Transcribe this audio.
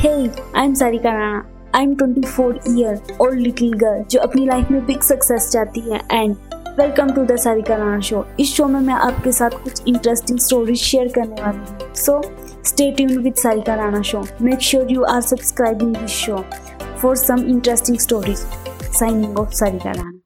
Hey I am Rana. I'm I am 24 year old little girl जो अपनी लाइफ में बिग सक्सेस चाहती है and welcome to the Sarika Rana show इस शो में मैं आपके साथ कुछ इंटरेस्टिंग स्टोरीज शेयर करने वाली हूँ. So stay tune with Sarika Rana show make sure you are subscribing this show for some interesting stories signing off Sarika Rana